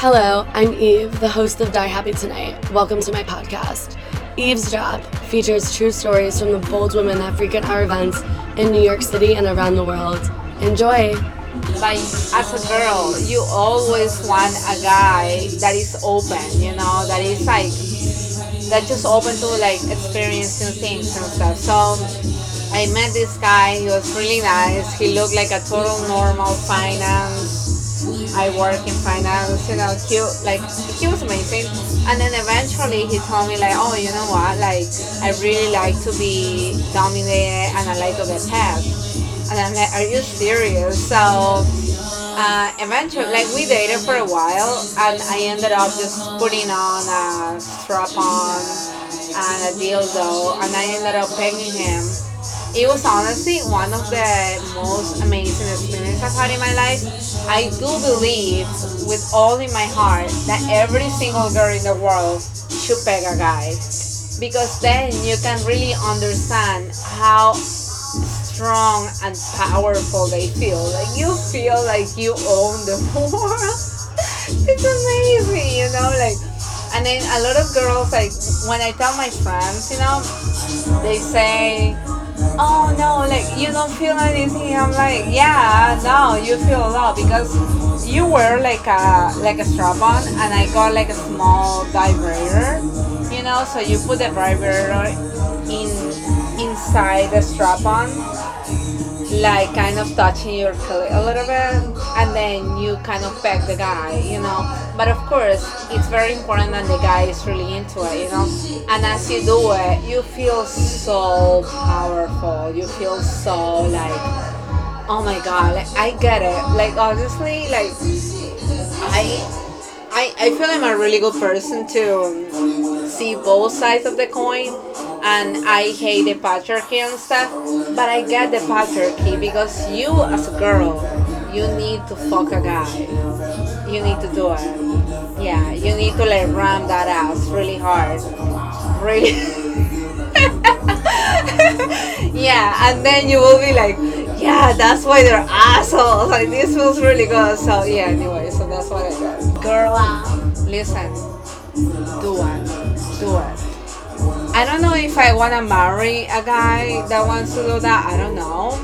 Hello, I'm Eve, the host of Die Happy Tonight. Welcome to my podcast. Eavesdrop features true stories from the bold women that frequent our events in New York City and around the world. Enjoy! Like, as a girl, you always want a guy that is open, you know, that is like, that just open to like experiencing things and stuff. So, I met this guy, he was really nice, he looked like a total normal finance I work in finance, you know, he like he was amazing. And then eventually he told me like, oh, you know what, like I really like to be dominated and I like to get pegged. And I'm like, are you serious? So uh, eventually, like we dated for a while, and I ended up just putting on a strap on and a dildo, and I ended up pegging him it was honestly one of the most amazing experiences I've had in my life. I do believe with all in my heart that every single girl in the world should peg a guy because then you can really understand how strong and powerful they feel. Like you feel like you own the world. it's amazing, you know, like and then a lot of girls like when I tell my friends, you know, they say oh no, like you don't feel anything. I'm like, yeah, no, you feel a lot because you wear like a like a strap on, and I got like a small vibrator, you know. So you put the vibrator in inside the strap on, like kind of touching your clit a little bit, and then you kind of peg the guy, you know. But of course, it's very important that the guy is really into it, you know. And as you do it, you feel so powerful. You feel so like, oh my god, like I get it. Like honestly, like I. I, I feel I'm a really good person to see both sides of the coin and I hate the patriarchy and stuff but I get the patriarchy because you as a girl you need to fuck a guy. You need to do it. Yeah you need to like ram that ass really hard. Really. Yeah and then you will be like yeah that's why they're assholes. Like this feels really good. So yeah anyway so that's what I did girl, listen, do it, do it. I don't know if I want to marry a guy that wants to do that. I don't know,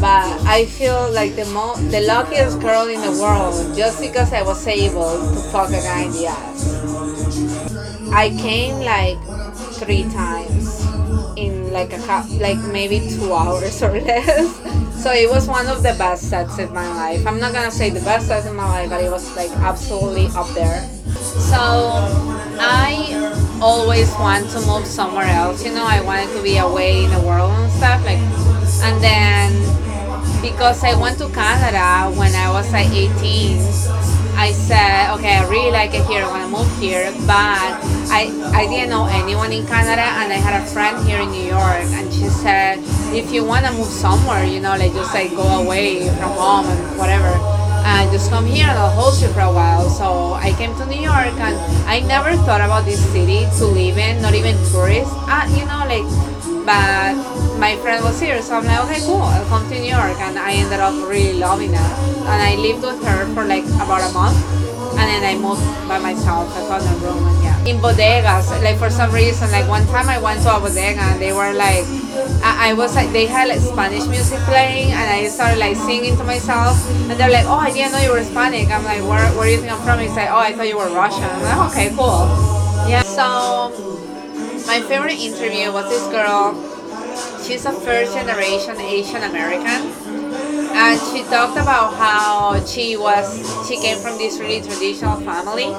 but I feel like the mo- the luckiest girl in the world just because I was able to fuck a guy in the ass. I came like three times in like a like maybe two hours or less. So it was one of the best sets in my life. I'm not gonna say the best sets in my life, but it was like absolutely up there. So always want to move somewhere else. You know, I wanted to be away in the world and stuff. Like, and then because I went to Canada when I was like 18 I said, okay, I really like it here. I want to move here, but I I didn't know anyone in Canada, and I had a friend here in New York, and she said, if you want to move somewhere, you know, like just like go away from home and whatever, and just come here and I'll host you for a while. So I came to New York, and I never thought about this city to live in, not even tourists. Uh, you know, like, but my friend was here, so I'm like, okay, cool, I'll come to New York, and I ended up really loving it. And I lived with her for like about a month, and then I moved by myself. I found a room. In bodegas, like for some reason, like one time I went to a bodega, and they were like, I, I was like, they had like Spanish music playing, and I started like singing to myself, and they're like, oh, I didn't know you were Hispanic. I'm like, where, where do you think I'm from? He's like, oh, I thought you were Russian. I'm like, okay, cool. Yeah. So my favorite interview was this girl she's a first generation Asian American and she talked about how she was she came from this really traditional family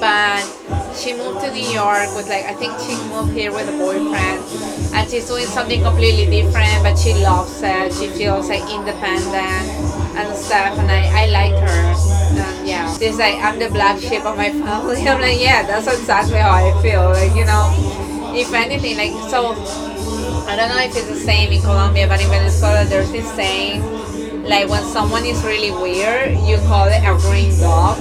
but she moved to New York with like I think she moved here with a boyfriend. And she's doing something completely different but she loves it. She feels like independent and stuff and I, I like her. And yeah. She's like I'm the black sheep of my family. I'm like yeah that's exactly how I feel. Like you know if anything like so I don't know if it's the same in Colombia, but in Venezuela there's this saying, like when someone is really weird, you call it a green dog.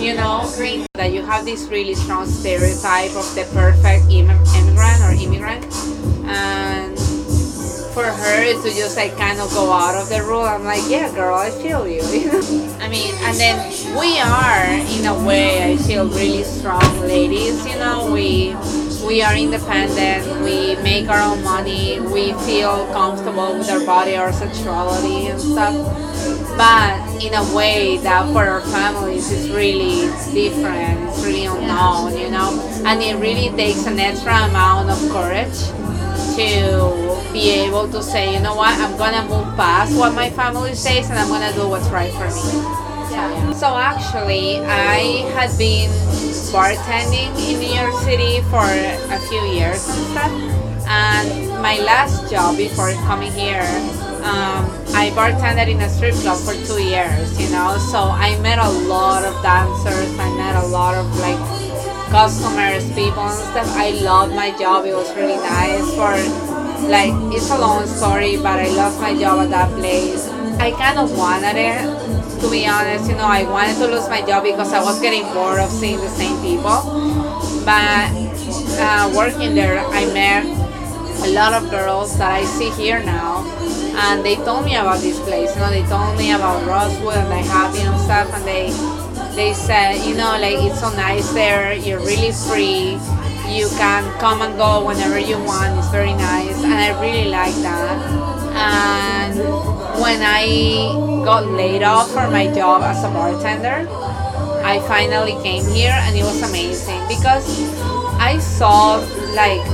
You know, green that you have this really strong stereotype of the perfect Im- immigrant or immigrant, and for her to just like kind of go out of the rule. I'm like, yeah, girl, I feel you. I mean, and then we are in a way, I feel really strong ladies. You know, we we are independent. We make our own money. We feel comfortable with our body, our sexuality, and stuff. But in a way that for our families is really different. It's really unknown, you know, and it really takes an extra amount of courage to be able to say, you know what, I'm gonna move past what my family says and I'm gonna do what's right for me. Yeah. So actually, I had been bartending in New York City for a few years and stuff. And my last job before coming here, um, I bartended in a strip club for two years, you know. So I met a lot of dancers. I met a lot of like customers, people and stuff. I loved my job. It was really nice for like it's a long story, but I lost my job at that place. I kind of wanted it, to be honest. You know, I wanted to lose my job because I was getting bored of seeing the same people. But uh, working there, I met a lot of girls that I see here now, and they told me about this place. You know, they told me about Rosewood and the happy and stuff, and they they said, you know, like it's so nice there. You're really free. You can come and go whenever you want. It's very nice, and I really like that. And when I got laid off for my job as a bartender, I finally came here, and it was amazing because I saw like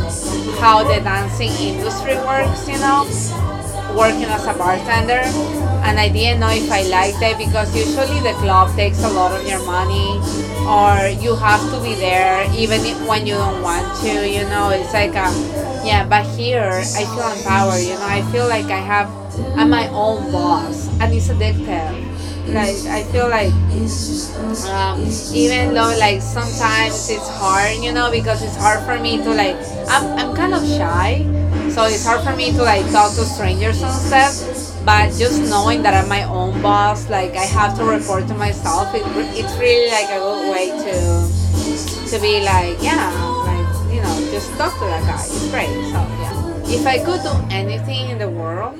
how the dancing industry works. You know, working as a bartender and I didn't know if I liked it because usually the club takes a lot of your money or you have to be there even if, when you don't want to you know? It's like a yeah but here I feel empowered you know? I feel like I have I'm my own boss and it's addictive. Like I feel like um, even though like sometimes it's hard you know because it's hard for me to like I'm, I'm kind of shy so it's hard for me to like talk to strangers and stuff but just knowing that I'm my own boss, like I have to report to myself, it, it's really like a good way to to be like, yeah, like you know, just talk to that guy. It's great. So yeah, if I could do anything in the world,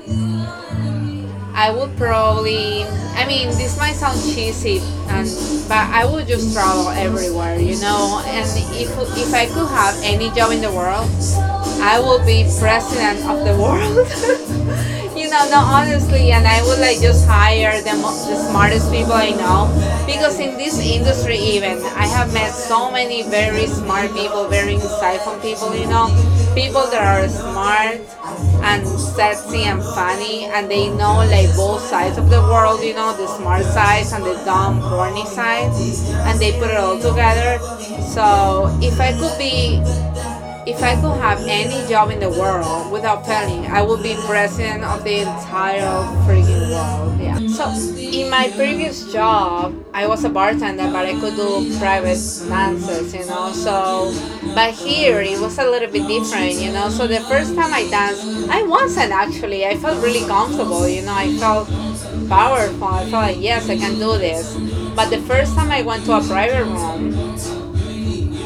I would probably. I mean, this might sound cheesy, and but I would just travel everywhere, you know. And if if I could have any job in the world, I will be president of the world. you know, no, honestly, and I would like just hire the, the smartest people I know because in this industry, even I have met so many very smart people, very insightful people, you know, people that are smart and sexy and funny, and they know like both sides of the world, you know, the smart side and the dumb, corny side, and they put it all together. So if I could be if I could have any job in the world without failing, I would be president of the entire freaking world. Yeah. So in my previous job, I was a bartender, but I could do private dances, you know. So, but here it was a little bit different, you know. So the first time I danced, I wasn't actually. I felt really comfortable, you know. I felt powerful. I felt like yes, I can do this. But the first time I went to a private room,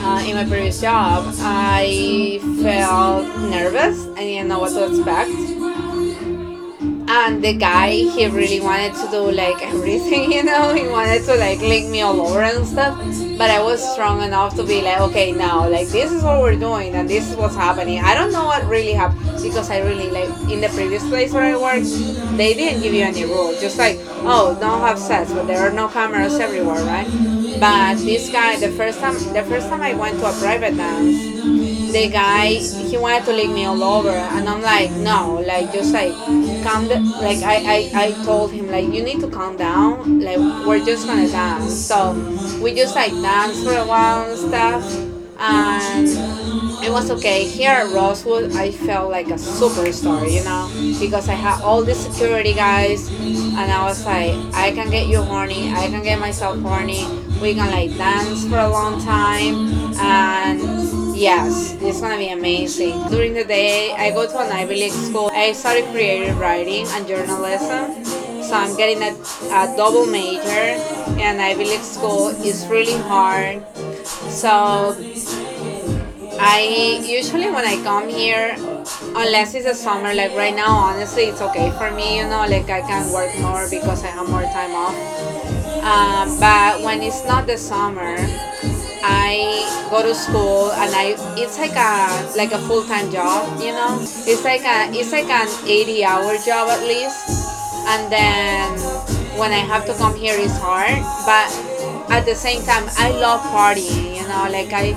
uh, in my previous job, I felt nervous. I didn't know what to expect. And the guy, he really wanted to do like everything, you know. He wanted to like lick me all over and stuff. But I was strong enough to be like, okay, now like this is what we're doing and this is what's happening. I don't know what really happened because I really like in the previous place where I worked, they didn't give you any rules. Just like, oh, don't have sex, but there are no cameras everywhere, right? But this guy, the first time, the first time I went to a private dance, the guy he wanted to lick me all over, and I'm like, no, like just like calm, the, like I, I I told him like you need to calm down, like we're just gonna dance. So we just like danced for a while and stuff, and it was okay. Here at Rosewood, I felt like a superstar, you know, because I had all the security guys, and I was like, I can get you horny, I can get myself horny. We can like dance for a long time, and yes, it's gonna be amazing. During the day, I go to an Ivy League school. I studied creative writing and journalism. So I'm getting a, a double major and Ivy League school. is really hard. So I usually when I come here, unless it's a summer, like right now, honestly, it's okay for me. You know, like I can work more because I have more time off. Um, but when it's not the summer, I go to school and I it's like a like a full time job. You know, it's like a it's like an 80 hour job at least, and then when I have to come here, it's hard. But at the same time, I love partying. You know, like I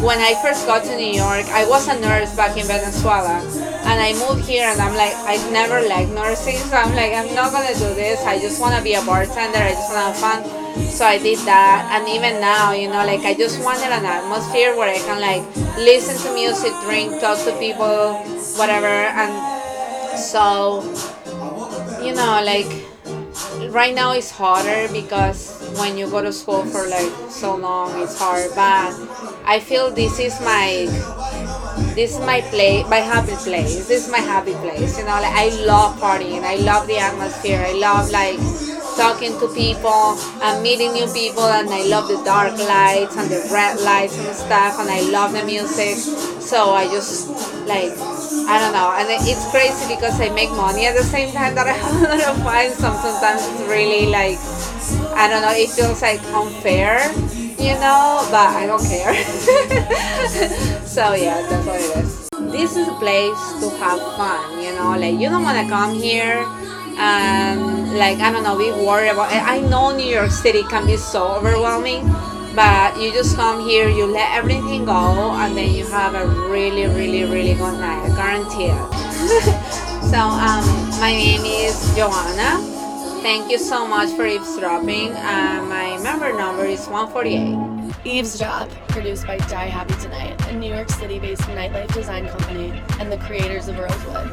when I first got to New York, I was a nurse back in Venezuela. And I moved here and I'm like, I never liked nursing. So I'm like, I'm not to do this. I just want to be a bartender. I just want to have fun. So I did that. And even now, you know, like I just wanted an atmosphere where I can like listen to music, drink, talk to people, whatever. And so, you know, like right now it's harder because when you go to school for like so long it's hard but i feel this is my this is my place my happy place. This is my happy place you know like i love partying. I love the atmosphere. I love like talking to people and meeting new people and i love the dark lights and the red lights and stuff and i love the music. So i just like I don't know, and it's crazy because I make money at the same time that I have a lot of fun. So sometimes it's really like, I don't know, it feels like unfair, you know, but I don't care. so yeah, that's what it is. This is a place to have fun, you know, like you don't want to come here and like I don't know, be worried about. it. I know New York City can be so overwhelming but you just come here you let everything go and then you have a really really really good night i guarantee it so um, my name is joanna thank you so much for eavesdropping. Uh, my member number is 148 eavesdrop produced by die happy tonight a new york city based nightlife design company and the creators of rosewood.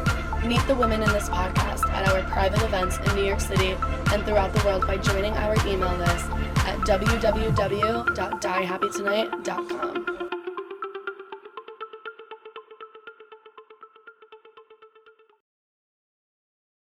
Meet the women in this podcast at our private events in New York City and throughout the world by joining our email list at www.diehappytonight.com.